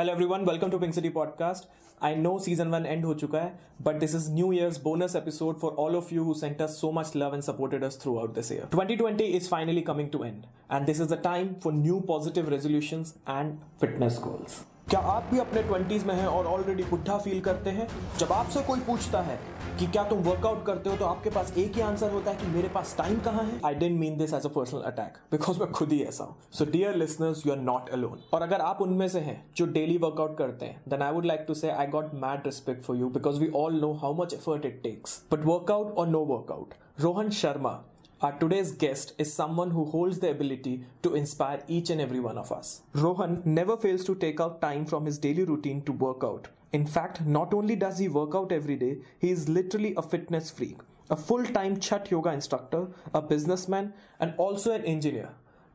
Hello everyone welcome to pink city podcast I know season one end हो चुका है but this is new year's bonus episode for all of you who sent us so much love and supported us throughout this year 2020 is finally coming to end and this is the time for new positive resolutions and fitness goals क्या आप भी अपने twenties में हैं और already बुढ़ा feel करते हैं? जब आपसे कोई पूछता है कि क्या तुम वर्कआउट करते हो तो आपके पास एक ही आंसर होता है कि मेरे पास टाइम कहाँ है? I don't mean this as a personal attack because मैं खुद ही ऐसा हूँ। So dear listeners you are not alone और अगर आप उनमें से हैं जो डेली वर्कआउट करते हैं then I would like to say I got mad respect for you because we all know how much effort it takes but workout और no workout Rohan Sharma Our today's guest is someone who holds the ability to inspire each and every one of us. Rohan never fails to take out time from his daily routine to work out. In fact, not only does he work out every day, he is literally a fitness freak, a full time chat yoga instructor, a businessman, and also an engineer.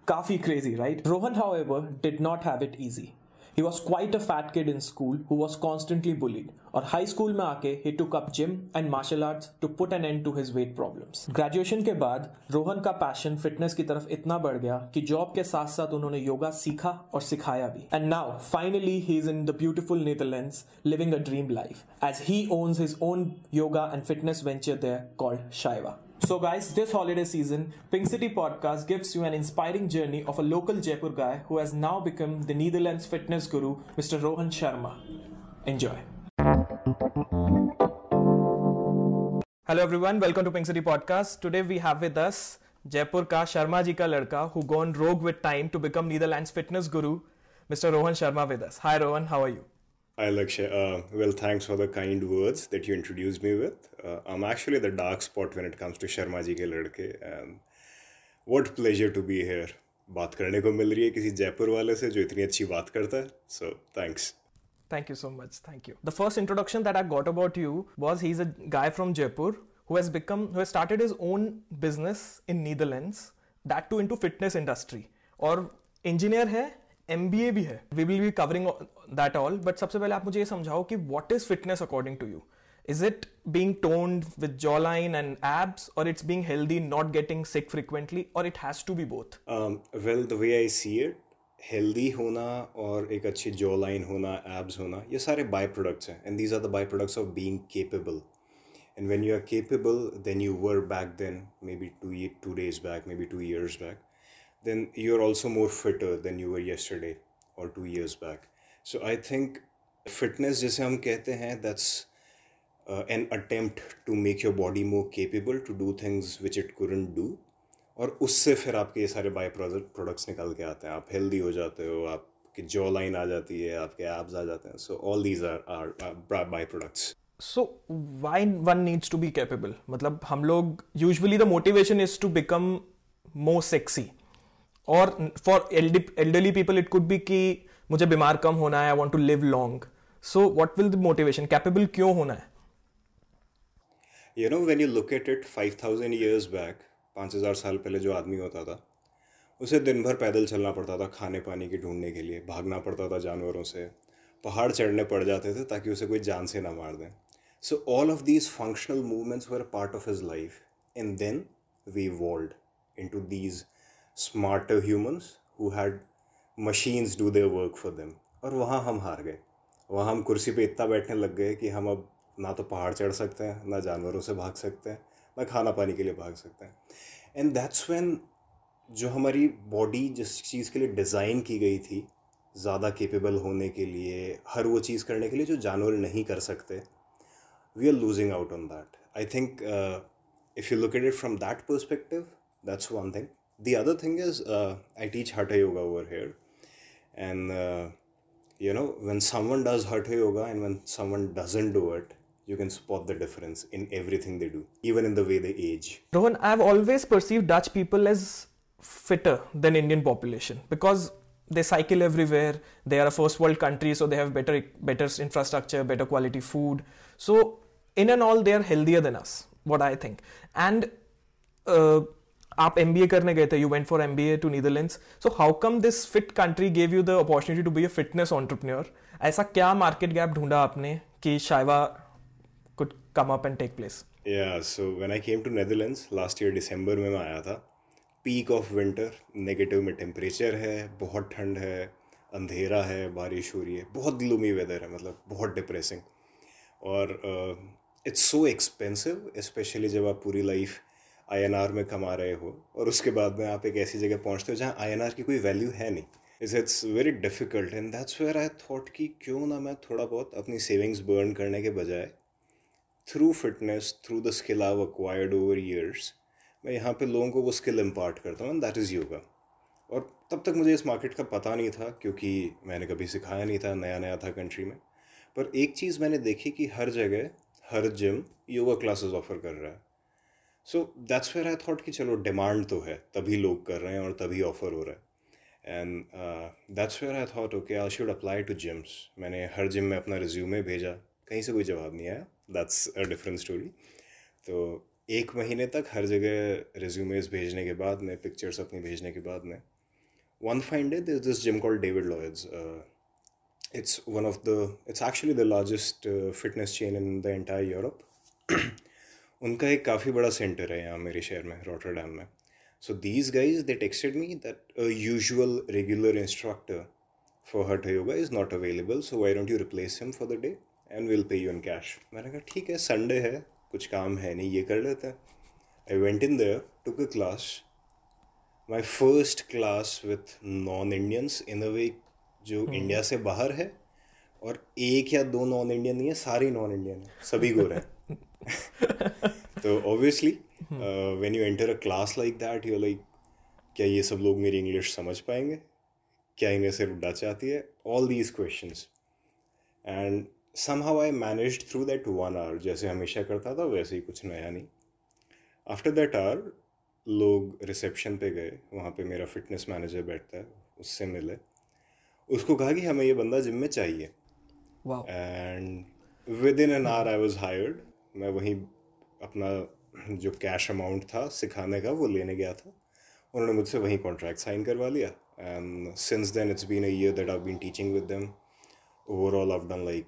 Kafi crazy, right? Rohan, however, did not have it easy. He was quite a fat kid in school who was constantly bullied. और high school में आके ही took up gym and martial arts to put an end to his weight problems graduation के बाद, रोहन का passion fitness की तरफ़ इतना बढ़ गया कि जॉब के साथ साथ उन्होंने योगा सीखा और सिखाया भी। And now finally he is in the beautiful Netherlands living a dream life as he owns his own yoga and fitness venture there called Shaiva So, guys, this holiday season, Pink City Podcast gives you an inspiring journey of a local Jaipur guy who has now become the Netherlands fitness guru, Mr. Rohan Sharma. Enjoy. Hello, everyone. Welcome to Pink City Podcast. Today, we have with us Jaipur ka Sharma ji ka ladka who gone rogue with time to become Netherlands fitness guru, Mr. Rohan Sharma with us. Hi, Rohan. How are you? Hi, Lakshay. Uh, well, thanks for the kind words that you introduced me with. Uh, I'm actually the dark spot when it comes to Sharma ji ke ladke. And what pleasure to be here. बात करने को मिल रही है किसी जयपुर वाले से जो इतनी अच्छी बात करता है so thanks Thank you so much. Thank you. The first introduction that I got about you was he's a guy from Jaipur who has become who has started his own business in Netherlands that too into fitness industry और engineer है MBA भी है. We will be covering that all but सबसे पहले आप मुझे ये समझाओ कि what is fitness according to you is it being toned with jawline line and abs और it's healthy not getting sick frequently or it has to be both? Um, well the way i see it healthy होना और एक अच्छी jawline होना abs होना ये सारे byproducts हैं. And these are the byproducts of being capable and when you are capable then you were back then maybe two two days back maybe two years back then you're also more fitter than you were yesterday or two years back. So I think fitness, जैसे हम कहते हैं, that's uh, an attempt to make your body more capable to do things which it couldn't do. और उससे फिर आपके ये सारे बाई प्रोडक्ट्स निकल के आते हैं आप हेल्दी हो जाते हो आपकी जॉ लाइन आ जाती है आपके एब्स आ जाते हैं so all these are are byproducts so why one needs to be capable मतलब हम लोग usually the motivation is to become more sexy और for elderly people it could be कि मुझे बीमार कम होना है I want to live long so what will the motivation capable क्यों होना है? You know when you look at it five thousand years back पाँच हज़ार साल पहले जो आदमी होता था, उसे दिन भर पैदल चलना पड़ता था खाने पानी की ढूँढने के लिए, भागना पड़ता था जानवरों से, पहाड़ चढ़ने पड़ जाते थे ताकि उसे कोई जान से ना मार दें। So all of these functional movements were part of his life and then we evolved into these smarter humans who had machines do their work for them. और वहाँ हम हार गए। वहाँ हम कुर्सी पे इतना बैठने लग गए कि हम अब ना तो पहाड़ चढ़ सकते हैं, ना जानवरों से भाग सकते हैं, ना खाना पानी के लिए भाग सकते हैं। एंड दैट्स व्हेन जो हमारी बॉडी जिस चीज़ के लिए डिज़ाइन की गई थी, ज़्यादा केपेबल होने के लिए, हर वो चीज़ करने के लिए जो जानवर नहीं कर सकते we are losing out on that I think if you look at it from that perspective that's one thing the other thing is uh, i teach hatha yoga over here. And uh, you know when someone does hatha yoga and when someone doesn't do it you can spot the difference in everything they do even in the way they age. Rohan i've always perceived dutch people as fitter than indian population because they cycle everywhere. They are a first world country so they have better better infrastructure better quality food. So in and all they are healthier than us what i think. And uh, आप MBA करने गए थे you went for M B A to Netherlands so how come this fit country gave you the opportunity to be a fitness entrepreneur ऐसा क्या market gap ढूंढा आपने कि Shaiva could come up and take place या so when I came to Netherlands last year दिसंबर में मैं आया था पीक ऑफ़ विंटर नेगेटिव में टेम्परेचर है, बहुत ठंड है, अंधेरा है, बारिश हो रही है, बहुत ग्लूमी वेदर है मतलब बहुत डिप्रेसिंग और इट्स सो एक्सपेंसिव स्पेशली जब आप पूरी लाइफ आईएनआर में कमा रहे हो और उसके बाद में आप एक ऐसी जगह पहुँचते हो जहाँ आई की कोई वैल्यू है नहीं। Is it's very difficult and that's where I thought कि क्यों ना मैं थोड़ा बहुत अपनी सेविंग्स बर्न करने के बजाय through fitness through the skill I acquired over years मैं यहाँ पे लोगों को वो स्किल इम्पार्ट करता हूँ दैट इज़ योगा और तब तक मुझे इस मार्केट का पता नहीं था, क्योंकि मैंने कभी सिखाया नहीं था नया नया था कंट्री में। पर एक चीज़ मैंने देखी कि हर जगह, हर जिम योगा क्लासेस ऑफ़र कर रहा है। So that's where I thought कि चलो डिमांड तो है, तभी लोग कर रहे हैं और तभी ऑफ़र हो रहा है। And that's where I thought okay I should apply to gyms मैंने हर जिम में अपना रिज्यूमे भेजा। कहीं से कोई जवाब नहीं आया। दैट्स अ डिफरेंट स्टोरी तो एक महीने तक हर जगह रिज्यूमेज भेजने के बाद में पिक्चर्स अपनी भेजने के बाद में one fine day this this gym called David Lloyds it's one of the it's actually the largest fitness chain in the entire Europe. उनका एक काफ़ी बड़ा सेंटर है यहाँ मेरे शहर में रोटरडैम में। So these guys they texted me that usual regular instructor for hatha yoga is not available so why don't you replace him for the day and will pay you in cash मैंने कहा ठीक है Sunday है कुछ काम है नहीं ये कर लेते हैं। I went in there took a class my first class with non Indians in a way जो इंडिया हम्म। से बाहर है और एक या दो नॉन इंडियन नहीं है सारे नॉन इंडियन है सभी गोरे हैं। तो obviously when you enter a class like that you like क्या ये सब लोग मेरी इंग्लिश समझ पाएँगे? क्या इन्हें सिर्फ़ डच आती है? All these question and somehow I manage through that one hour जैसे हमेशा करता था वैसे ही कुछ नया नहीं. आफ्टर दैट आवर लोग रिसेप्शन पे गए वहाँ पे मेरा फिटनेस मैनेजर बैठता है उससे मिले. उसको कहा कि हमें ये बंदा जिम में चाहिए. And within an hour I was hired मैं वहीं अपना जो कैश अमाउंट था सिखाने का वो लेने गया था। उन्होंने मुझसे वहीं कॉन्ट्रैक्ट साइन करवा लिया। And since then it's been a year that I been teaching with them overall I done like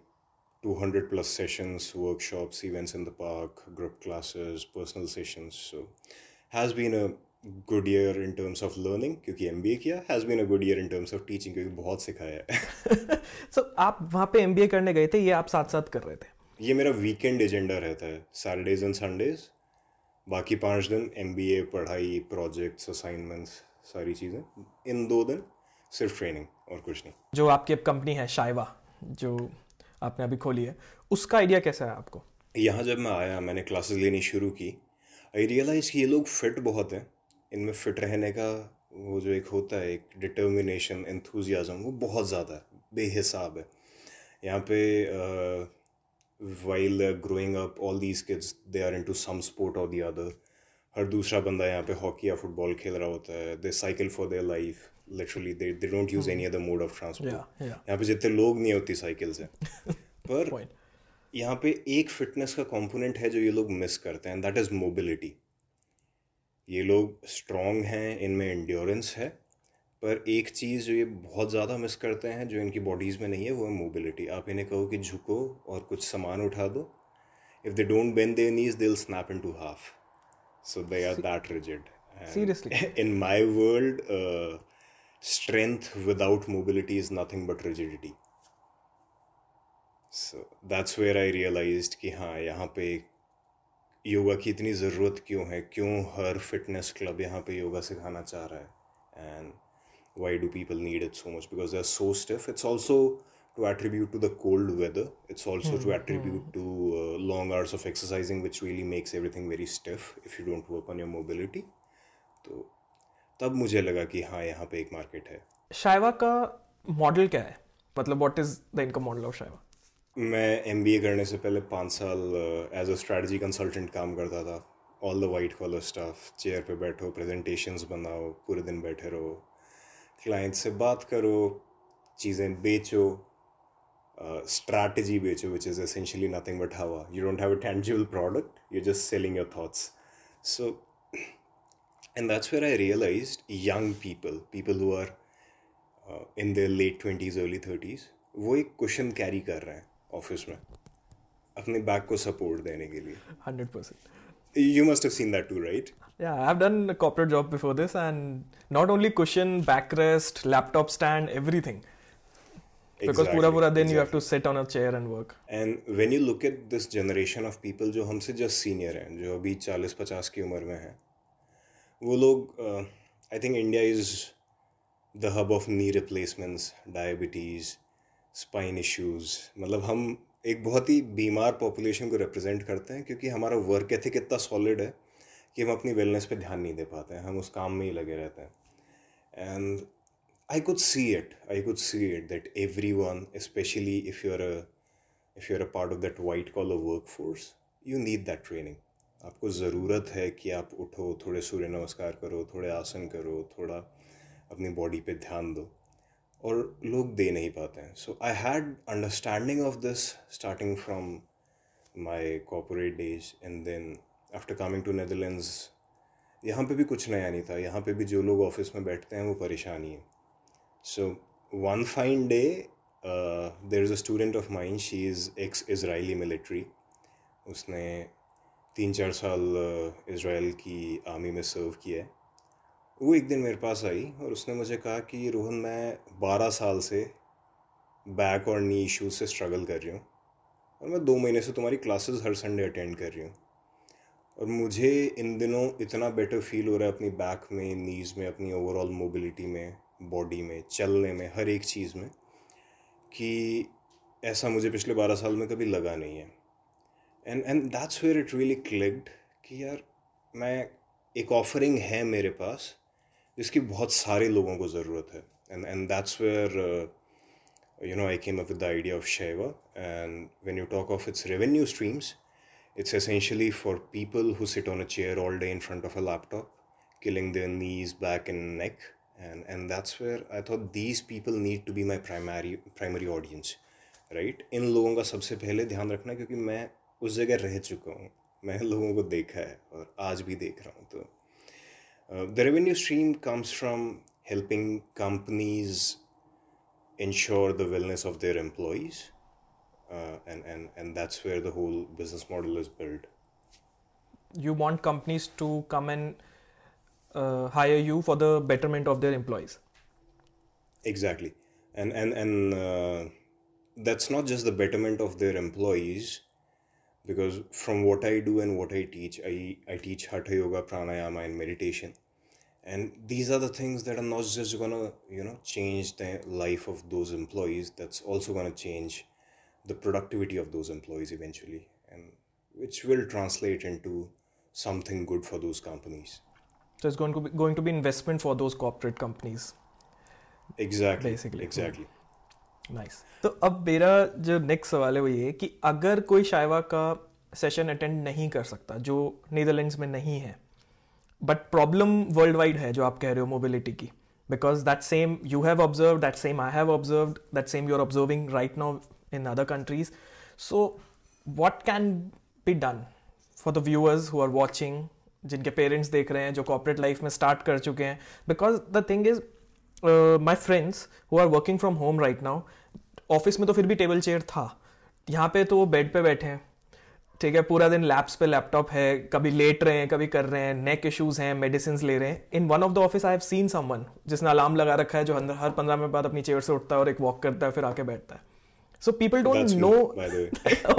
200 plus sessions, workshops, events in the park, group classes, personal sessions. So, has been a good year in terms of learning क्योंकि M B A किया। Has been a good year in terms of teaching क्योंकि बहुत सिखाया है। सो so, आप वहाँ पे M B A करने गए थे ये आप साथ साथ कर रहे थे? ये मेरा वीकेंड एजेंडा रहता है सैटरडेज एंड संडेज बाकी पाँच दिन एमबीए पढ़ाई प्रोजेक्ट्स असाइनमेंट्स सारी चीज़ें। इन दो दिन सिर्फ़ ट्रेनिंग और कुछ नहीं। जो आपकी अब कंपनी है शाइवा जो आपने अभी खोली है उसका आइडिया कैसा है आपको? यहाँ जब मैं आया मैंने क्लासेस लेनी शुरू की आई रियलाइज़ कि ये लोग फिट बहुत हैं। इनमें फिट रहने का वो जो एक होता है एक डिटर्मिनेशन एंथुजियाज़म वो बहुत ज़्यादा है बेहिसाब है। यहाँ पे while growing up all these kids they are into some sport और दी अदर हर दूसरा बंदा यहाँ पे हॉकी या फुटबॉल खेल रहा होता है। They cycle for their life literally they they don't use any other mode of transport यहाँ पे जितने लोग नहीं होती साइकिल से पर यहाँ पे एक फिटनेस का कंपोनेंट है जो ये लोग मिस करते हैं दैट इज़ मोबिलिटी ये लोग स्ट्रॉन्ग हैं इनमें एंड्योरेंस है पर एक चीज़ जो ये बहुत ज़्यादा मिस करते हैं जो इनकी बॉडीज़ में नहीं है वो है मोबिलिटी आप इन्हें कहो कि झुको और कुछ सामान उठा दो। If they don't bend their knees they snap into half so they are that rigid. In my world, uh, strength without mobility is nothing but rigidity. So that's where I realized कि हाँ यहाँ पे योगा की इतनी ज़रूरत क्यों है? क्यों हर फिटनेस क्लब यहाँ पे योगा सिखाना चाह रहा है? And do people need it so much because they are so stiff it's also to attribute to the cold weather. It's also mm-hmm. to attribute to uh, long hours of exercising, which really makes everything very stiff if you don't work on your mobility. तो तब मुझे लगा कि हाँ यहाँ पे एक market है। शाइवा का मॉडल क्या है? मतलब what is the income model of Shaiva मैं एमबीए करने से पहले पाँच साल एज अ स्ट्रेटजी कंसल्टेंट काम करता था। All the white collar staff chair पे बैठो प्रेजेंटेशंस बनाओ पूरे दिन बैठे रहो। क्लाइंट से बात करो, चीज़ें बेचो स्ट्रैटेजी बेचो which is essentially nothing but हवा you don't have a tangible product you just selling your thoughts so and that's where I realise young people people who are in their late twenties early thirties वो एक question carry कर रहे हैं office में, अपने back को support देने के लिए। Hundred percent you must have seen that too right yeah i've done a corporate job before this and not only cushion backrest laptop stand everything because Exactly, पूरा पूरा दिन you have to sit on a chair and work and when you look at this generation of people जो हमसे just senior हैं जो अभी चालीस पचास की उम्र में हैं वो लोग I think India is the hub of knee replacements diabetes spine issues मतलब हम एक बहुत ही बीमार पॉपुलेशन को रिप्रेजेंट करते हैं क्योंकि हमारा वर्क एथिक इतना सॉलिड है कि हम अपनी वेलनेस पे ध्यान नहीं दे पाते हैं हम उस काम में ही लगे रहते हैं and I could see it. I could see it that everyone, especially if you're a if you're a part of that white workforce you need that training आपको ज़रूरत है कि आप उठो थोड़े सूर्य नमस्कार करो थोड़े आसन करो थोड़ा अपनी बॉडी पे ध्यान दो और लोग दे नहीं पाते हैं। So I had understanding of this starting from my corporate days and then after coming to Netherlands यहाँ पे भी कुछ नया नहीं था। यहाँ पे भी जो लोग ऑफ़िस में बैठते हैं, वो परेशानी है so one fine day there is a student of mine she is ex Israeli military उसने तीन चार साल इसराइल की आर्मी में सर्व किया है। वो एक दिन मेरे पास आई और उसने मुझे कहा कि, रोहन, मैं बारह साल से बैक और नी इश्यूज़ से स्ट्रगल कर रही हूँ और मैं दो महीने से तुम्हारी क्लासेस हर संडे अटेंड कर रही हूँ और मुझे इन दिनों इतना बेटर फील हो रहा है अपनी बैक में नीज़ में, अपनी ओवरऑल मोबिलिटी में बॉडी में, चलने में, हर एक चीज़ में कि ऐसा मुझे पिछले बारह साल में कभी लगा नहीं है. And and that's where it really clicked कि यार, मैं एक ऑफरिंग है मेरे पास जिसकी बहुत सारे लोगों को ज़रूरत है। And and that's where you know I came up with the idea of Shaiva and when you talk of its revenue streams it's essentially for people who sit on a chair all day in front of a laptop killing their knees back and neck and and that's where I thought these people need to be my primary primary audience right इन लोगों का सबसे पहले ध्यान रखना, क्योंकि मैं उस जगह रह चुका हूँ। मैं लोगों को देखा है और आज भी देख रहा हूँ तो Uh, the revenue stream comes from helping companies ensure the wellness of their employees, uh, and, and, and that's where the whole business model is built. You want companies to come and uh, hire you for the betterment of their employees. Exactly, and and and uh, that's not just the betterment of their employees because from what i do and what i teach i i teach hatha yoga pranayama and meditation. And these are the things that are not just gonna you know change the life of those employees. That's also gonna change the productivity of those employees eventually. And which will translate into something good for those companies. So it's going to be going to be investment for those corporate companies. Exactly. Basically. exactly nice तो अब मेरा जो next सवाल है वो ये कि अगर कोई शायवा का सेशन अटेंड नहीं कर सकता, जो नीदरलैंड्स में नहीं है बट प्रॉब्लम वर्ल्ड वाइड है जो आप कह रहे हो मोबिलिटी की because that same you have observe that same I have observe that same you are observing right now in other countries so what can be done for the viewers who are watching जिनके parents देख रहे हैं, जो corporate life में start कर चुके हैं? Because the thing is my friends who are working from home right now office में तो फिर भी टेबल चेयर था। यहाँ पे तो वो बेड पे बैठे हैं। ठीक है पूरा दिन लैब्स पे लैपटॉप है कभी लेट रहे हैं कभी कर रहे हैं नेक इश्यूज़ हैं मेडिसिन ले रहे हैं। In one of the office I have seen someone जिसने अलार्म लगा रखा है जो अंदर हर पंद्रह मिनट बाद अपनी चेयर से उठता है और एक वॉक करता है फिर आके बैठता है। So people don't know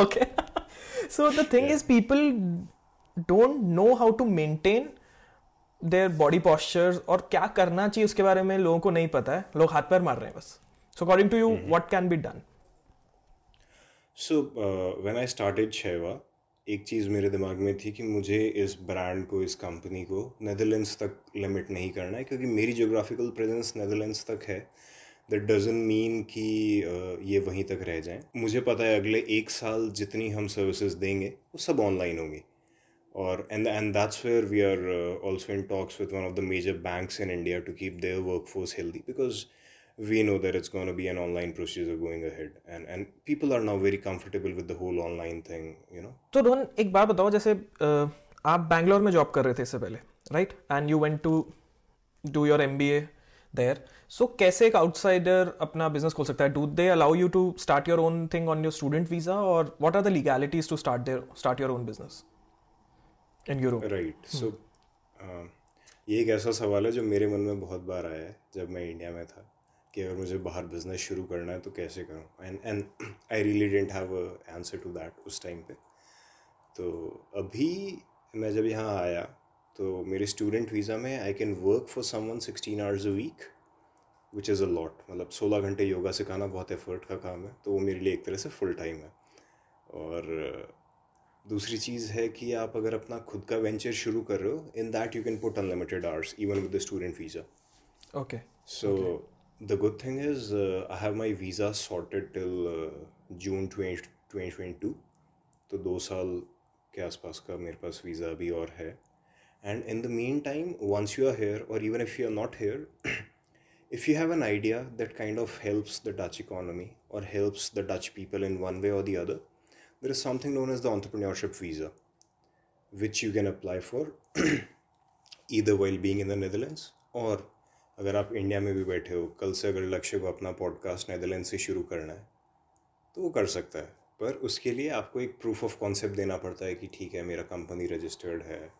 okay so the thing is people don't know how to maintain their body postures और क्या करना चाहिए उसके बारे में लोगों को नहीं पता है। लोग हाथ पैर मार रहे हैं बस। So according to you mm-hmm. what can be done? So when I started शेवा एक चीज़ मेरे दिमाग में थी कि मुझे इस ब्रांड को इस कंपनी को नेदरलैंड्स तक लिमिट नहीं करना है क्योंकि मेरी जोग्राफिकल प्रेजेंस नेदरलैंड्स तक है। दैट डजन मीन कि uh, ये वहीं तक रह जाएँ। मुझे पता है अगले एक साल जितनी हम सर्विसेज़ देंगे वो सब ऑनलाइन होंगी। और and and that's where we are also in talks with one of the major banks in India to keep their workforce healthy because we know that it's going to be an online procedure going ahead. And and people are now very comfortable with the whole online thing you know? तो रोहन एक बात बताओ जैसे आप बैंगलोर में job कर रहे थे इससे पहले right and you went to do your M B A there so कैसे एक आउटसाइडर अपना बिज़नेस खोल सकता है? Do they allow you to start your own thing on your student visa और what are the legalities to start there start your own business in Europe right so ये एक ऐसा सवाल है जो मेरे मन में बहुत बार आया है जब मैं इंडिया में था। कि अगर मुझे बाहर बिज़नेस शुरू करना है तो कैसे करूँ? And and I really didn't have answer to that उस टाइम पे। तो अभी मैं जब यहाँ आया तो मेरे स्टूडेंट वीज़ा में I can work for someone sixteen hours a week which is a lot मतलब सोलह घंटे योगा सिखाना बहुत एफर्ट का काम है तो वो मेरे लिए एक तरह से फुल टाइम है। और दूसरी चीज़ है कि आप अगर अपना खुद का वेंचर शुरू कर रहे हो in that you can put unlimited hours even with the student visa okay so the good thing is I have my visa sorted till June twenty twenty two तो दो साल के आसपास का मेरे पास वीज़ा अभी और है and in the meantime once you are here और even if you are not here if you have an idea that kind of helps the Dutch economy or helps the Dutch people in one way or the other, there is something known as the entrepreneurship visa, which you can apply for either while being in the Netherlands or अगर आप India में भी बैठे हो कल से अगर लक्ष्य को अपना पॉडकास्ट नैदरलैंड से शुरू करना है तो वो कर सकता है। पर उसके लिए आपको एक प्रूफ ऑफ़ कॉन्सेप्ट देना पड़ता है कि ठीक है मेरा कंपनी रजिस्टर्ड है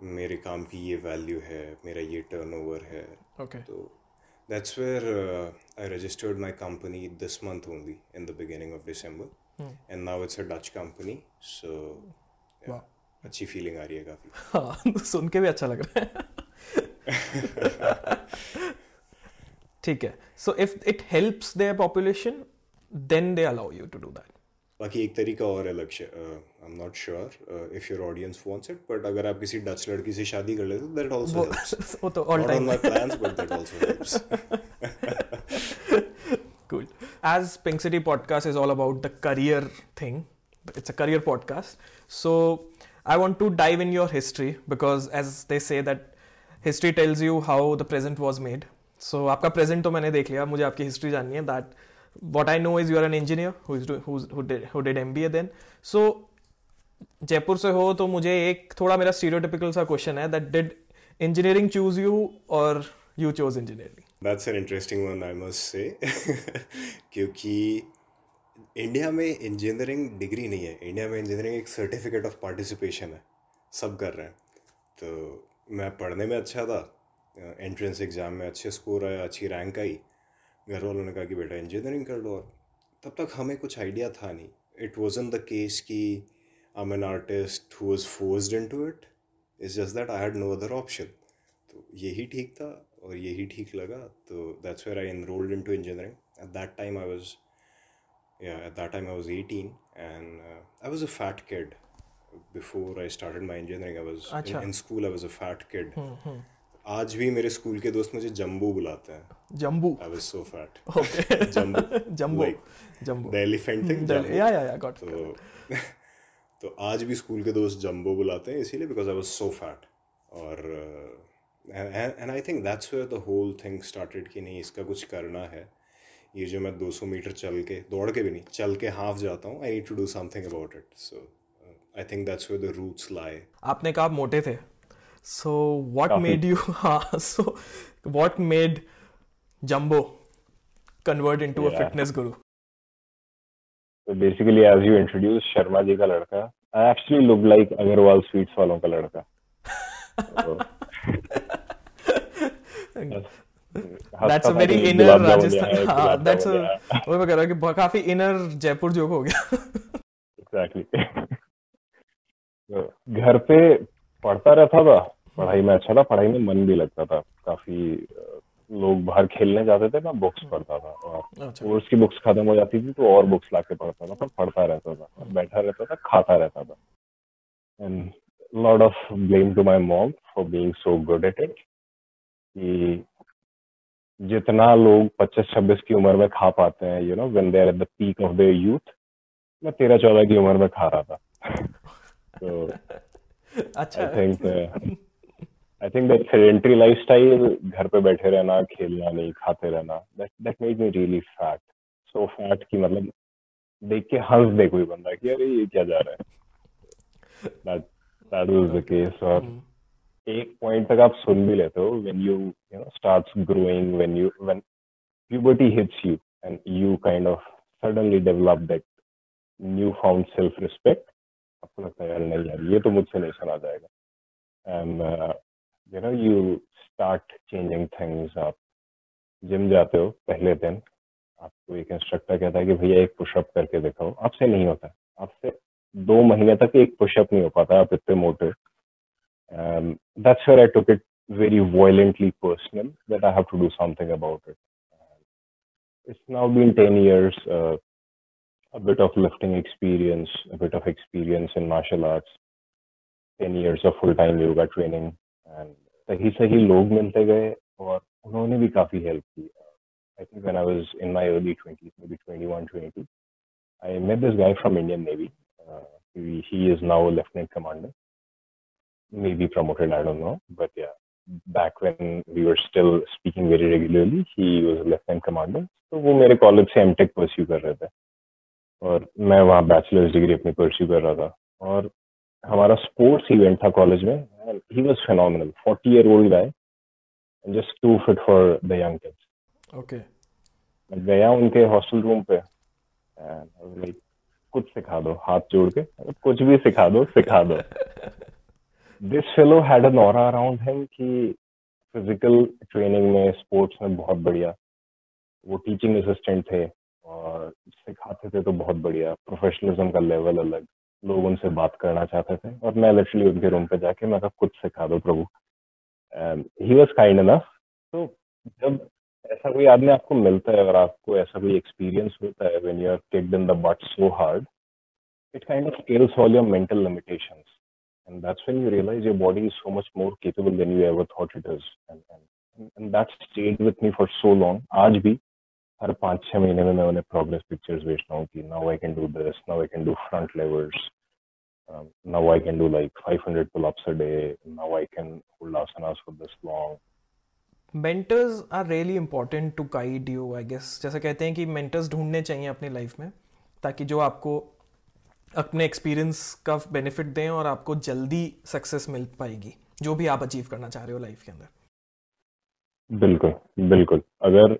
मेरे काम की ये वैल्यू है मेरा ये टर्नओवर है। Okay. तो that's where I registered my company this month only in the beginning of December and now it's a Dutch company so अच्छी फीलिंग आ रही है काफ़ी। हाँ सुन के भी अच्छा लग रहा है। ठीक है। So if it helps their population then they allow you to do that बाकी एक तरीका और है Lakshya. I am not sure if your audience wants it but अगर आप किसी डच लड़की से शादी कर लेते हो दैट आल्सो हेल्प्स वो तो all not on time my plans but that also helps Cool. As Pink City Podcast is all about the career thing, it's a career podcast. So I want to dive in your history because, as they say, that history tells you how the present was made so आपका present तो मैंने देख लिया, मुझे आपकी history जाननी है that what I know is you're an engineer who did M B A then so Jaipur से हो तो मुझे एक थोड़ा मेरा स्टीरियोटिपिकल सा क्वेश्चन है that did engineering choose you और you choose engineering that's an interesting one I must say क्योंकि इंडिया में इंजीनियरिंग डिग्री नहीं है. इंडिया में इंजीनियरिंग एक सर्टिफिकेट ऑफ़ पार्टिसिपेशन है. सब कर रहे हैं. तो मैं पढ़ने में अच्छा था एंट्रेंस एग्ज़ाम में अच्छे स्कोर आया, अच्छी रैंक आई। घर वालों ने कहा कि बेटा इंजीनियरिंग कर लो। और तब तक हमें कुछ आइडिया था नहीं। इट वॉजन द केस कि I am an artist who was forced into it is just that I had no other option तो यही ठीक था और यही ठीक लगा। तो that's where I enrolled into engineering at that time I was at that time I was 18 and I was a fat kid before I started my engineering I was अच्छा। In school I was a fat kid आज भी मेरे school के दोस्त मुझे जम्बू बुलाते हैं Jambu. I was so fat Okay. Jumbo Jumbo. Like, the elephant thing yeah, yeah, got it. तो तो आज भी स्कूल के दोस्त जम्बो बुलाते हैं इसीलिए because I was so fat और and I think that's where the whole thing started कि नहीं इसका कुछ करना है ये जो मैं 200 मीटर चल के दौड़ के भी नहीं चल के हाफ़ जाता हूँ I need to do something about it so I think that's where the roots lie आपने कहा आप मोटे थे। सो व्हाट मेड यू हाँ so what made jumbo convert into a fitness guru So basically, as you introduced Sharma ji का लड़का, I actually look like Agarwal sweets वालों का लड़का. That's a very inner Rajasthan है, that's मैं कह रहा हूँ कि काफ़ी इनर जयपुर जोक हो गया। Exactly. घर पे पढ़ता रहता था पढ़ाई में अच्छा था पढ़ाई में मन भी लगता था। काफ़ी लोग बाहर खेलने जाते थे मैं बुक्स पढ़ता था और अच्छा। कोर्स की बुक्स खत्म हो जाती थी तो और बुक्स लाके पढ़ता था पर पढ़ता रहता था बैठा रहता था खाता रहता था। And lot of blame to my mom for being so good at it कि जितना लोग 25-26 की उम्र में खा पाते हैं you know when they are at the peak of their youth मैं 13-14 की उम्र में खा रहा था। तो अच्छा। I think I think that sedentary lifestyle घर पे बैठे रहना खेलना नहीं खाते रहना that that made me really fat so fat कि मतलब देख के हंस दे कोई बंदा कि अरे ये क्या जा रहा है। That that was the case और हम्म, एक पॉइंट तक आप सुन भी लेते हो when you you know starts growing when you when puberty hits you and you kind of suddenly develop that new self respect आपको लगता है नहीं यार ये तो मुझसे नहीं सुना जाएगा। Uh, you know you start changing things up. Gym जाते हो पहले दिन आपको एक इंस्ट्रक्टर कहता है कि भैया एक पुशअप करके दिखाओ। आपसे नहीं होता। आपसे दो महीने तक एक पुशअप नहीं हो पाता आप इतने मोटे। That's I took it very violently that I have to do something about it. It's now been 10 years, uh, a bit of lifting experience, a bit of experience in martial arts, 10 years of full-time yoga training, and सही सही लोग मिलते गए और उन्होंने भी काफी help की I think when I was in my early 20s, maybe 21, 22, I met this guy from Indian Navy. Uh, he, he is now a lieutenant commander, maybe promoted, I don't know, but yeah, back when we were still speaking very regularly, he was a lieutenant commander. तो वो मेरे college से MTech pursue कर रहे थे और मैं वहाँ बैचलर्स डिग्री अपनी परस्यू कर रहा था। और हमारा स्पोर्ट्स इवेंट था कॉलेज में। He was phenomenal 40 year old guy just to fit for the young kids okay मैं गया उनके हॉस्टल रूम पे लाइक कुछ सिखा दो हाथ जोड़ के। कुछ भी सिखा दो सिखा दो। This fellow had an aura around him कि फ़िज़िकल ट्रेनिंग में स्पोर्ट्स में बहुत बढ़िया। वो टीचिंग असिस्टेंट थे। सिखाते थे तो बहुत बढ़िया। प्रोफेशनलिज्म का लेवल अलग। लोग उनसे बात करना चाहते थे और मैं लिटरली उनके रूम पे जाके मैं कुछ सिखा दो प्रभु। ही वॉज़ काइंड इनफ तो जब ऐसा कोई आदमी आपको मिलता है और आपको ऐसा कोई एक्सपीरियंस होता है when you are kicked in the butt so hard it kind of scales all your mental limitations and that's when you realize your body is so much more capable than you ever thought it is and, and, and that stayed with me for so long आज भी हर पाँच छः महीने में मैं उन्हें progress pictures भेजता हूँ कि now I can do this now I can do front levers now I can do like 500 pull-ups a day. Now I can hold asanas for this long. Mentors are really important to guide you I guess जैसे कहते हैं कि mentors ढूँढने चाहिए अपनी life में ताकि जो आपको अपने एक्सपीरियंस का बेनिफिट दें और आपको जल्दी सक्सेस मिल पाएगी जो भी आप अचीव करना चाह रहे हो लाइफ के अंदर बिल्कुल बिल्कुल अगर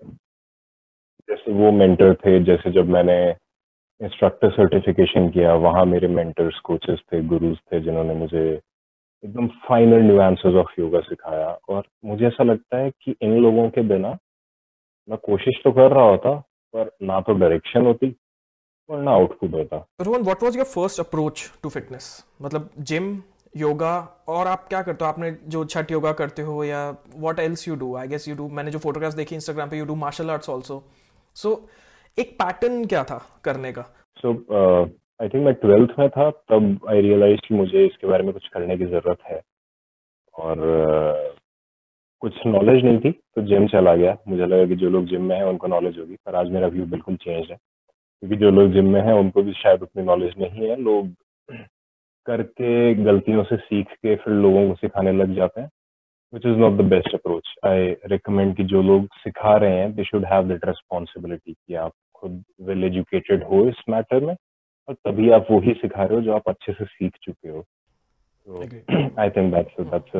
जैसे वो मेंटर थे, जैसे जब मैंने इंस्ट्रक्टर सर्टिफिकेशन किया, वहाँ मेरे मेंटर्स कोचेस थे गुरुज थे, जिन्होंने मुझे एकदम फाइनल न्यूआंसेस ऑफ़ योगा सिखाया। और मुझे ऐसा लगता है कि इन लोगों के बिना मैं कोशिश तो कर रहा होता, पर ना तो डायरेक्शन होती, और ना आउटपुट होता। Rohan what was your first approach to fitness मतलब जिम योगा और आप क्या करते हो? आपने जो छठ योगा करते हो या what else you do I guess you do मैंने जो फोटोग्राफ्स देखी इंस्टाग्राम पे you do martial arts also so एक पैटर्न क्या था करने का? सो आई थिंक मैं ट्वेल्थ में था तब आई रियलाइज़ कि मुझे इसके बारे में कुछ करने की ज़रूरत है। और uh, कुछ नॉलेज नहीं थी तो जिम चला गया। मुझे लगा कि जो लोग जिम में हैं उनको नॉलेज होगी पर आज मेरा व्यू बिल्कुल चेंज है। क्योंकि जो लोग जिम में हैं उनको भी शायद उतनी नॉलेज नहीं है। लोग करके गलतियों से सीख के फिर लोगों को सिखाने लग जाते हैं। Which is not the best approach I recommend कि जो लोग सिखा रहे हैं they should have that responsibility कि आप खुद वेल एजुकेटेड हो इस मैटर में और तभी आप वही सिखा रहे हो जो आप अच्छे से सीख चुके हो। I think that's that's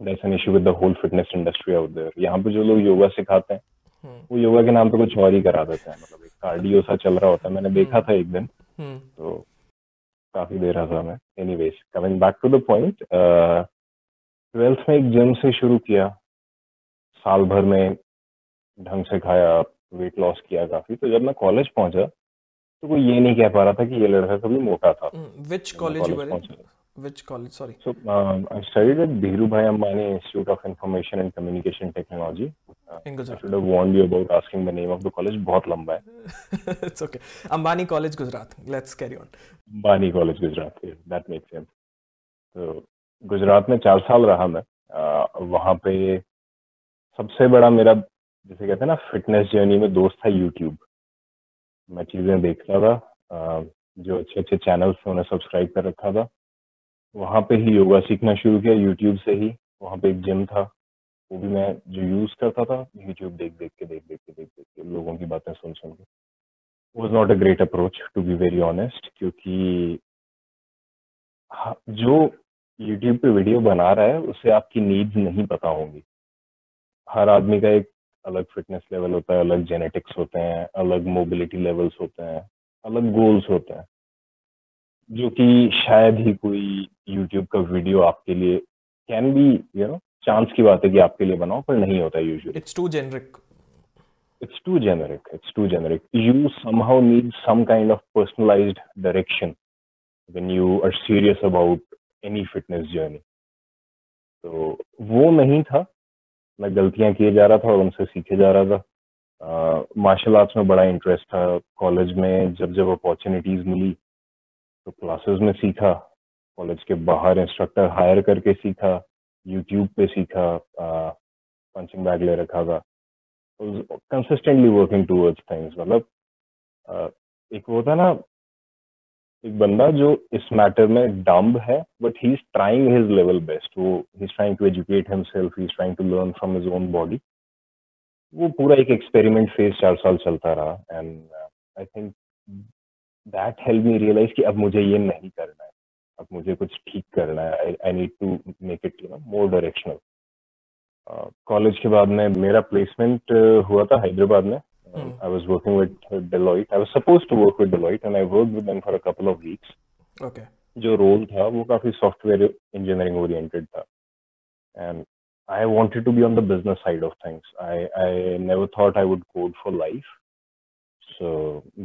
that's an issue with the whole fitness industry out there यहाँ पे जो लोग योगा सिखाते हैं हम्म। वो योगा के नाम पे कुछ और ही करा देते हैं। मतलब एक कार्डियो सा चल रहा होता है। मैंने देखा था एक दिन। हम्म। तो काफ़ी देर रहा था मैं। Anyways coming back to the point twelfth में एक जिम से शुरू किया। साल भर में ढंग से खाया वेट लॉस किया काफ़ी। तो जब मैं कॉलेज पहुँचा तो कोई ये नहीं कह पा रहा था कि ये लड़का कभी मोटा था। Ambani Institute of Information and Communication Technology Ambani college Gujarat Gujarat में चार साल रहा मैं वहाँ पे सबसे बड़ा मेरा, जैसे कहते हैं ना फिटनेस जर्नी में दोस्त था यूट्यूब मैं चीज़ें देखता था जो अच्छे अच्छे चैनल्स थे उन्हें सब्सक्राइब कर रखा था। वहाँ पे ही योगा सीखना शुरू किया यूट्यूब से ही। वहाँ पे एक जिम था, वो भी मैं जो यूज़ करता था यूट्यूब देख देख के, देख देख के, देख देख के, लोगों की बातें सुन सुन के। Was not a great approach to be very honest क्योंकि जो यूट्यूब पे वीडियो बना रहा है उसे आपकी नीड्स नहीं पता होंगी हर आदमी का एक अलग फिटनेस लेवल होता है अलग जेनेटिक्स होते हैं अलग मोबिलिटी लेवल्स होते हैं अलग गोल्स होते हैं जो कि शायद ही कोई यूट्यूब का वीडियो आपके लिए can be you know chance की बात है कि आपके लिए बनाओ पर नहीं होता usually it's too generic it's too generic. It's too generic. You somehow need some kind of personalized direction when you are serious about any fitness journey तो वो नहीं था। मैं गलतियाँ किए जा रहा था और उनसे सीखे जा रहा था। मार्शल आर्ट्स में बड़ा इंटरेस्ट था। कॉलेज में जब जब अपॉर्चुनिटीज़ मिली तो क्लासेस में सीखा। कॉलेज के बाहर इंस्ट्रक्टर हायर करके सीखा। यूट्यूब पे सीखा। पंचिंग बैग ले रखा था। कंसिस्टेंटली वर्किंग टूवर्ड्स थिंग्स मतलब एक वो था ना एक बंदा जो इस मैटर में डम्ब है but he is trying his level best वो he is trying to educate himself he is trying to learn from his own body वो पूरा एक एक्सपेरिमेंट फ़ेज़ चार साल चलता रहा and I think that help me realise कि अब मुझे ये नहीं करना है। अब मुझे कुछ ठीक करना है। I need to make it you know more directional college के बाद में मेरा प्लेसमेंट हुआ था हैदराबाद में। I was working with Deloitte I was supposed to work with Deloitte and I worked with them for a couple of weeks okay जो role था वो काफी सॉफ्टवेयर इंजीनियरिंग ओरिएंटेड था and I wanted to be on the business side of things. I, I never thought I would code for life. So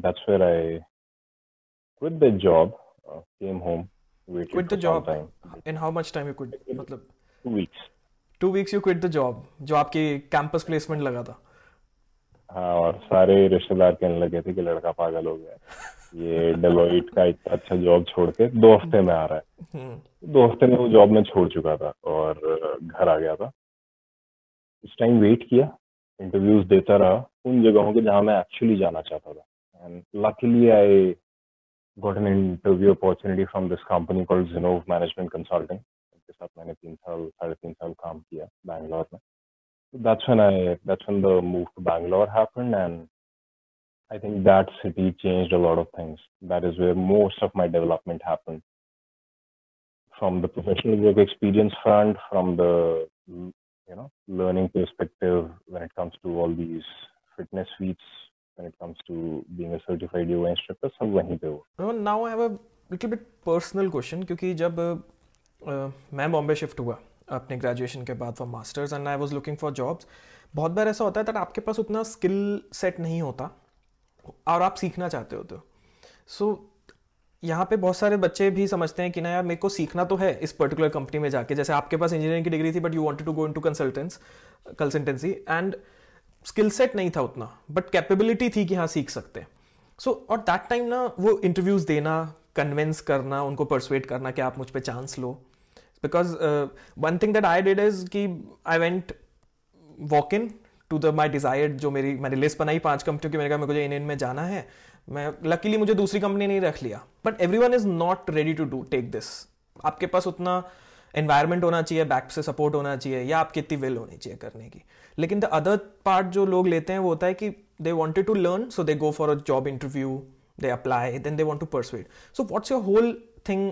that's where I quit the job, uh, came home, waited Quit the for job. some time. In how much time you could मतलब Two weeks. Two weeks you quit the job जो आपकी campus placement लगा था हाँ और सारे रिश्तेदार कहने लगे थे कि लड़का पागल हो गया। ये डेलोइट का इतना अच्छा जॉब छोड़ के दो हफ़्ते में आ रहा है। हम्म। दो हफ़्ते में वो जॉब में छोड़ चुका था और घर आ गया था। इस टाइम वेट किया इंटरव्यूज़ देता रहा उन जगहों के जहाँ मैं एक्चुअली जाना चाहता था। And luckily I got an interview opportunity from this company called Zinnov management consulting उनके साथ मैंने तीन साल साढ़े तीन साल काम किया बैंगलोर में। that's when I that's when the move to Bangalore happened and I think that city changed a lot of things. That is where most of my development happened. From the professional work experience front, from the you know learning perspective when it comes to all these fitness suites, when it comes to being a certified yoga instructor, सब वहीं पे हुआ. Now I have a little bit personal question क्योंकि जब uh, मैं Bombay shift हुआ अपने graduation के बाद for masters and I was looking for jobs बहुत बार ऐसा होता है दैट आपके पास उतना स्किल सेट नहीं होता, और आप सीखना चाहते होते हो। सो यहाँ पे बहुत सारे बच्चे भी समझते हैं कि ना यार, मेरे को सीखना तो है इस पर्टिकुलर कंपनी में जाके। जैसे आपके पास इंजीनियरिंग की डिग्री थी but you wanted to go into consultance consultancy and skill set नहीं था उतना बट कैपेबिलिटी थी कि हाँ सीख सकते हैं। सो और दैट टाइम ना, वो इंटरव्यूज़ देना कन्विंस करना, उनको परसुएट करना कि आप मुझ पर chance low. Because one thing that I did is कि I went walk into the my desired जो मेरी, मैंने लिस्ट बनाई पाँच कंपनियों की। मैंने कहा, मेरे को इन में जाना है, मैं लकीली मुझे दूसरी कंपनी नहीं रख लिया। But everyone is not ready to do take this आपके पास उतना एनवायरमेंट होना चाहिए बैक से सपोर्ट होना चाहिए, या आपकी इतनी विल होनी चाहिए करने की। लेकिन द अदर पार्ट जो लोग लेते हैं, वो होता है कि they wanted to learn so they go for a job interview they apply then they want to pursue it so what's your whole thing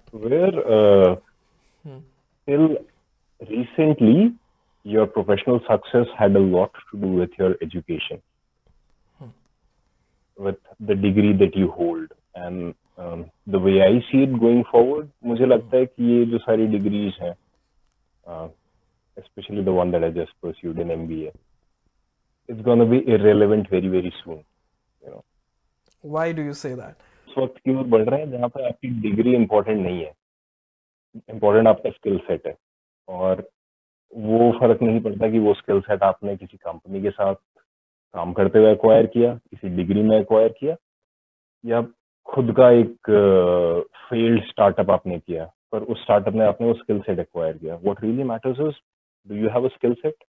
Where uh, till recently your professional success had a lot to do with your education, with the degree that you hold. And um, the way I see it going forward, मुझे लगता है कि ये जो सारी degrees हैं, uh, especially the one that I just pursued in MBA, it's going to be irrelevant very, very soon. You know, why do you say that उस वक्त की ओर बढ़ रहे हैं जहाँ पे आपकी डिग्री इम्पोर्टेंट नहीं है। इम्पोर्टेंट आपका स्किल सेट है। और वो फ़र्क नहीं पड़ता कि वो स्किल सेट आपने किसी कंपनी के साथ काम करते हुए एक्वायर किया किसी डिग्री में एक्वायर किया या खुद का एक फेल्ड uh, स्टार्टअप आपने किया पर उस स्टार्टअप में आपने वो स्किल सेट एक्वायर किया। What really matters is do you have a skill set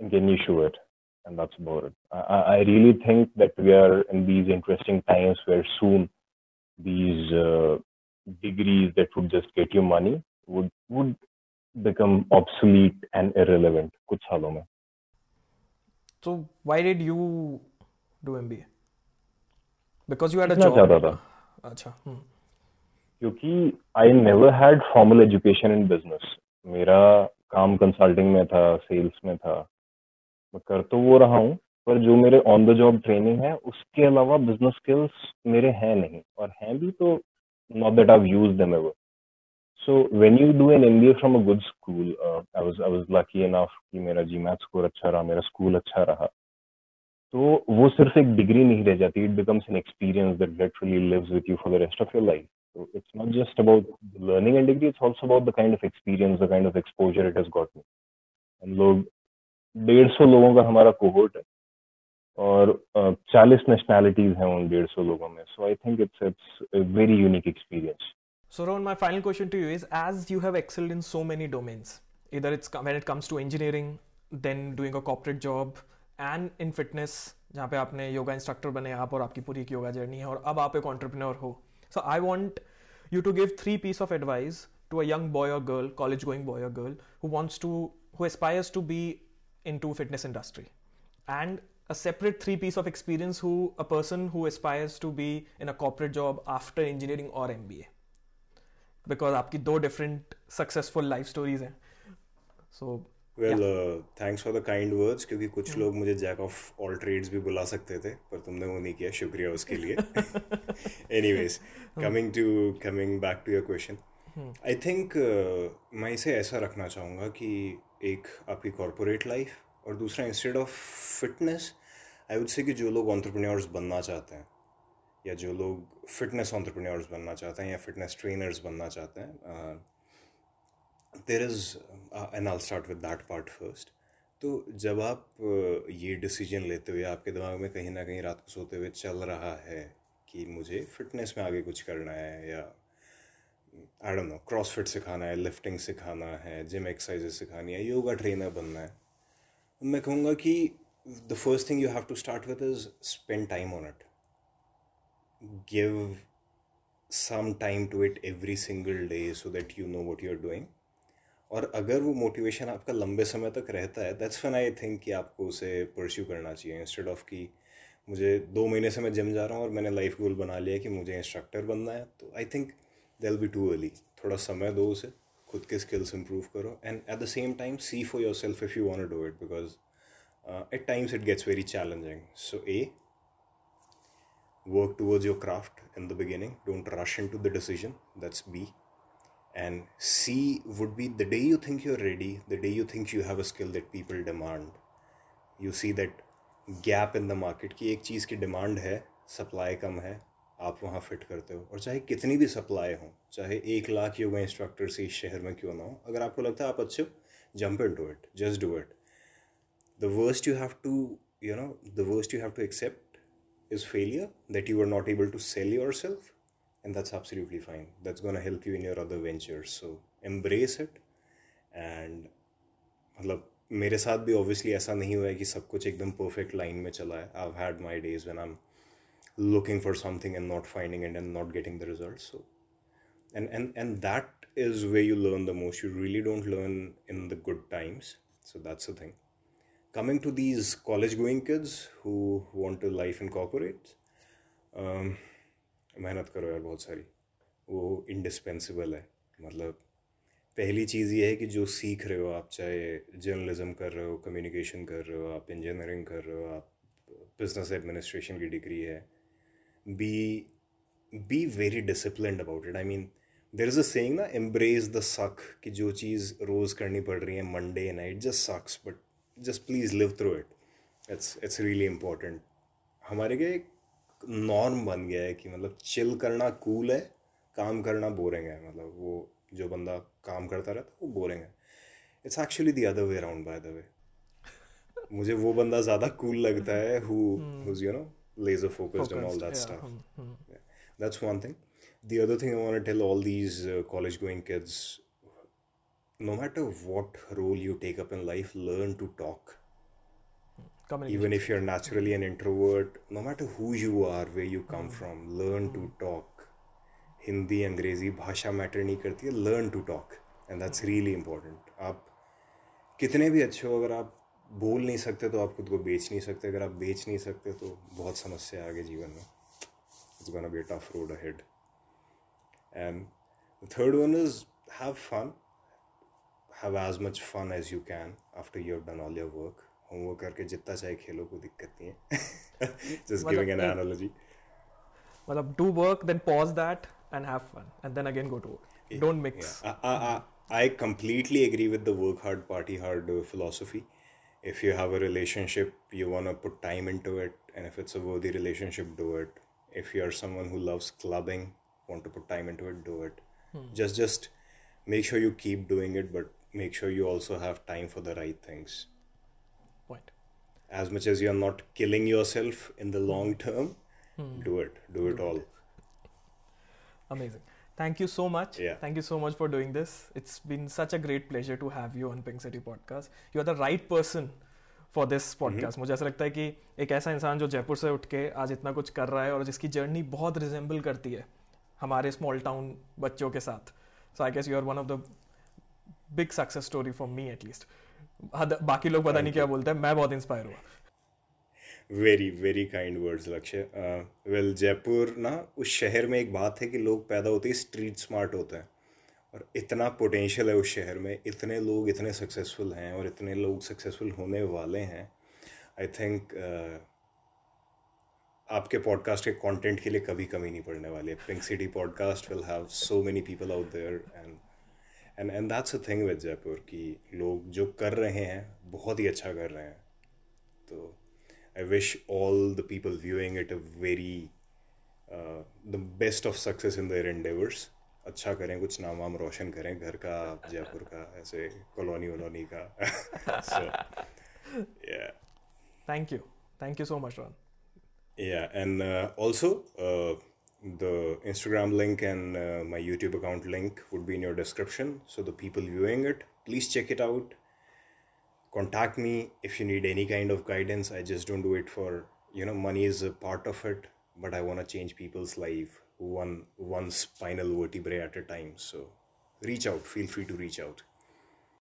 can you show it and that's about it. I, I really think that we are in these interesting times where soon these uh, degrees that would just get you money would would become obsolete and irrelevant कुछ सालों में So why did you do MBA? Because you had a सीखना job. चाहता था अच्छा हम्म क्योंकि I never had formal education in business मेरा काम कंसल्टिंग में था सेल्स में था मैं कर तो वो रहा हूँ पर जो मेरे ऑन द जॉब ट्रेनिंग है उसके अलावा बिज़नेस स्किल्स मेरे हैं नहीं और हैं भी तो not that I use them ever so when you do an MBA from a good school I was I was lucky enough कि मेरा जीमैथ स्कोर अच्छा रहा मेरा स्कूल अच्छा रहा। तो वो सिर्फ़ एक डिग्री नहीं रह जाती it becomes an experience that literally lives with you for the rest of your life So it's not just about learning and degree, it's also about the kind of experience, the kind of exposure it got me. हम लोग डेढ़ सौ लोगों का हमारा cohort है और चालीस नेशनैलिटीज हैं उन डेढ़ सौ लोगों में so I think it's it's very unique experience So Rohan, my final question to you is: As you have excelled in so many domains, either it's when it comes to engineering, then doing a corporate job, and in fitness, जहाँ पे आपने yoga instructor बने आप और आपकी पूरी एक yoga journey है और अब आप एक entrepreneur हो So I want you to give three piece of advice to a young boy or girl, college going boy or girl who wants to who aspires to be into fitness industry. And a separate three piece of experience who a person who aspires to be in a corporate job after engineering or MBA. Because आपकी दो different successful life stories हैं. So well thanks for the kind words क्योंकि कुछ लोग मुझे Jack of all trades भी बुला सकते थे पर तुमने वो नहीं किया शुक्रिया उसके लिए anyways coming to coming back to your question I think मैं इसे ऐसा रखना चाहूँगा कि एक आपकी कॉरपोरेट लाइफ और दूसरा instead of fitness I would say कि जो लोग ऑन्टरप्रेन्योर्स बनना चाहते हैं या जो लोग फिटनेस ऑन्टरप्रेन्योर्स बनना चाहते हैं या फिटनेस ट्रेनर्स बनना चाहते हैं there is an all start with that part first तो जब आप uh, ये डिसीज़न लेते हुए आपके दिमाग में कहीं ना कहीं रात को सोते हुए चल रहा है कि मुझे फिटनेस में आगे कुछ करना है या आई डोंट नो क्रॉसफिट सिखाना है लिफ्टिंग सिखाना है जिम एक्सरसाइजेस सिखानी है योगा ट्रेनर बनना है। मैं कहूँगा कि the first thing you have to start with is spend time on it give some to it every single day so that you know know you are doing और अगर वो मोटिवेशन आपका लंबे समय तक रहता है दैट्स वन आई थिंक कि आपको उसे परस्यू करना चाहिए। इंस्टेड ऑफ़ कि मुझे दो महीने से मैं जिम जा रहा हूँ और मैंने लाइफ गोल बना लिया कि मुझे इंस्ट्रक्टर बनना है तो I think that'll be too early थोड़ा समय दो उसे, खुद के स्किल्स इम्प्रूव करो and at the same time see for yourself if you want do it because at times it gets very challenging so a work towards your craft in the beginning don't rush into the decision that's B and C would be the day you think you are ready the day you think you have a skill that people demand you see that gap in the market कि एक चीज़ की demand है supply कम है आप वहाँ fit करते हो? और चाहे कितनी भी सप्लाई हो, चाहे एक लाख योग इंस्ट्रक्टर से इस शहर में क्यों ना हो, अगर आपको लगता है आप अच्छे हो jump and do it just do it the worst you have to you know the worst you have to accept is failure that you are not able to sell yourself and that's absolutely fine that's gonna help you in your other ventures so embrace it and मतलब मेरे साथ भी obviously ऐसा नहीं हुआ है कि सब कुछ एकदम परफेक्ट लाइन में चला है. I had my days when I looking for something and not finding it and not getting the results so and and and that is where you learn the most you really don't learn in the good times so that's the thing coming to these college going kids who want to life in corporates um, मेहनत करो यार बहुत सारी वो indispensable है मतलब पहली चीज़ ये है कि जो सीख रहे हो आप चाहे जर्नलिज्म कर रहे हो कम्युनिकेशन कर रहे हो आप इंजीनियरिंग कर रहे हो आप बिजनेस एडमिनिस्ट्रेशन की डिग्री है be be very discipline about it I mean there is a saying ना एम्ब्रेस द सक कि जो चीज़ रोज़ करनी पड़ रही है Monday night just sucks but just please live through it it's it's really important हमारे के एक नॉर्म बन गया है कि मतलब चिल करना कूल है काम करना बोरिंग है। मतलब वो जो बंदा काम करता रहता है वो बोरिंग है। It's actually the other way around by the way मुझे वो बंदा ज़्यादा कूल लगता है who you know laser focused and all that yeah, stuff. hmm, hmm. Yeah. That's one thing. The other thing I want to tell all these uh, college going kids no matter what role you take up in life, learn to talk. Communication. Even if you're naturally an introvert, no matter who you are, where you come from, learn to talk. Hindi अंग्रेजी भाषा matter नहीं करती है learn to talk and that's really important आप कितने भी अच्छे हो अगर आप बोल नहीं सकते तो आप खुद को बेच नहीं सकते। अगर आप बेच नहीं सकते तो बहुत समस्या आगे जीवन में। It's gonna be tough road ahead and third one is have fun have as much fun as you can after you have done all your work homework करके जितना चाहे खेलो कोई दिक्कत नहीं है। जस्ट गिविंग एन एनालॉजी मतलब do work then pause that and have fun. And then again go to work. Don't mix. Yeah, I, I, I I completely agree with the work hard, party hard uh, philosophy. If you have a relationship, you want to put time into it, and if it's a worthy relationship, do it. If you're someone who loves clubbing, want to put time into it, do it. Hmm. Just, just make sure you keep doing it, but make sure you also have time for the right things. point As much as you're not killing yourself in the long term, hmm. do it. Do it all. amazing thank you so much thank you so much for for doing this. It's been such a great pleasure to have you on pink city podcast. You are the right for this podcast मुझे ऐसा लगता है कि एक ऐसा इंसान जो जयपुर से उठ के आज इतना कुछ कर रहा है और जिसकी जर्नी बहुत रिजेंबल करती है हमारे स्मॉल टाउन बच्चों के साथ। So I guess you are one of the big success story for me at least बाकी लोग पता नहीं क्या बोलते हैं मैं बहुत इंस्पायर हुआ। Very very kind words Lakshya well Jaipur ना उस शहर में एक बात है कि लोग पैदा होते ही स्ट्रीट स्मार्ट होते हैं और इतना पोटेंशियल है उस शहर में इतने लोग इतने सक्सेसफुल हैं और इतने लोग सक्सेसफुल होने वाले हैं आई थिंक uh, आपके पॉडकास्ट के कंटेंट के लिए कभी कमी नहीं पड़ने वाली है pink city podcast will have so many people out there and and and that's a thing with Jaipur कि लोग जो कर रहे हैं बहुत ही अच्छा कर रहे हैं तो I wish all the people viewing it a very uh, the best of success in their endeavors. अच्छा करें कुछ नाम वाम रोशन करें घर का जयपुर का ऐसे कॉलोनी वलोनी का so yeah thank you thank you so much Ron yeah and uh, also uh, the instagram link and uh, my youtube account link would be in your description so the people viewing it please check it out contact me if you need any kind of guidance. I just don't do it for you know money is a part of it but i want to change people's life one one spinal vertebrae at a time. So reach out. Feel free to reach out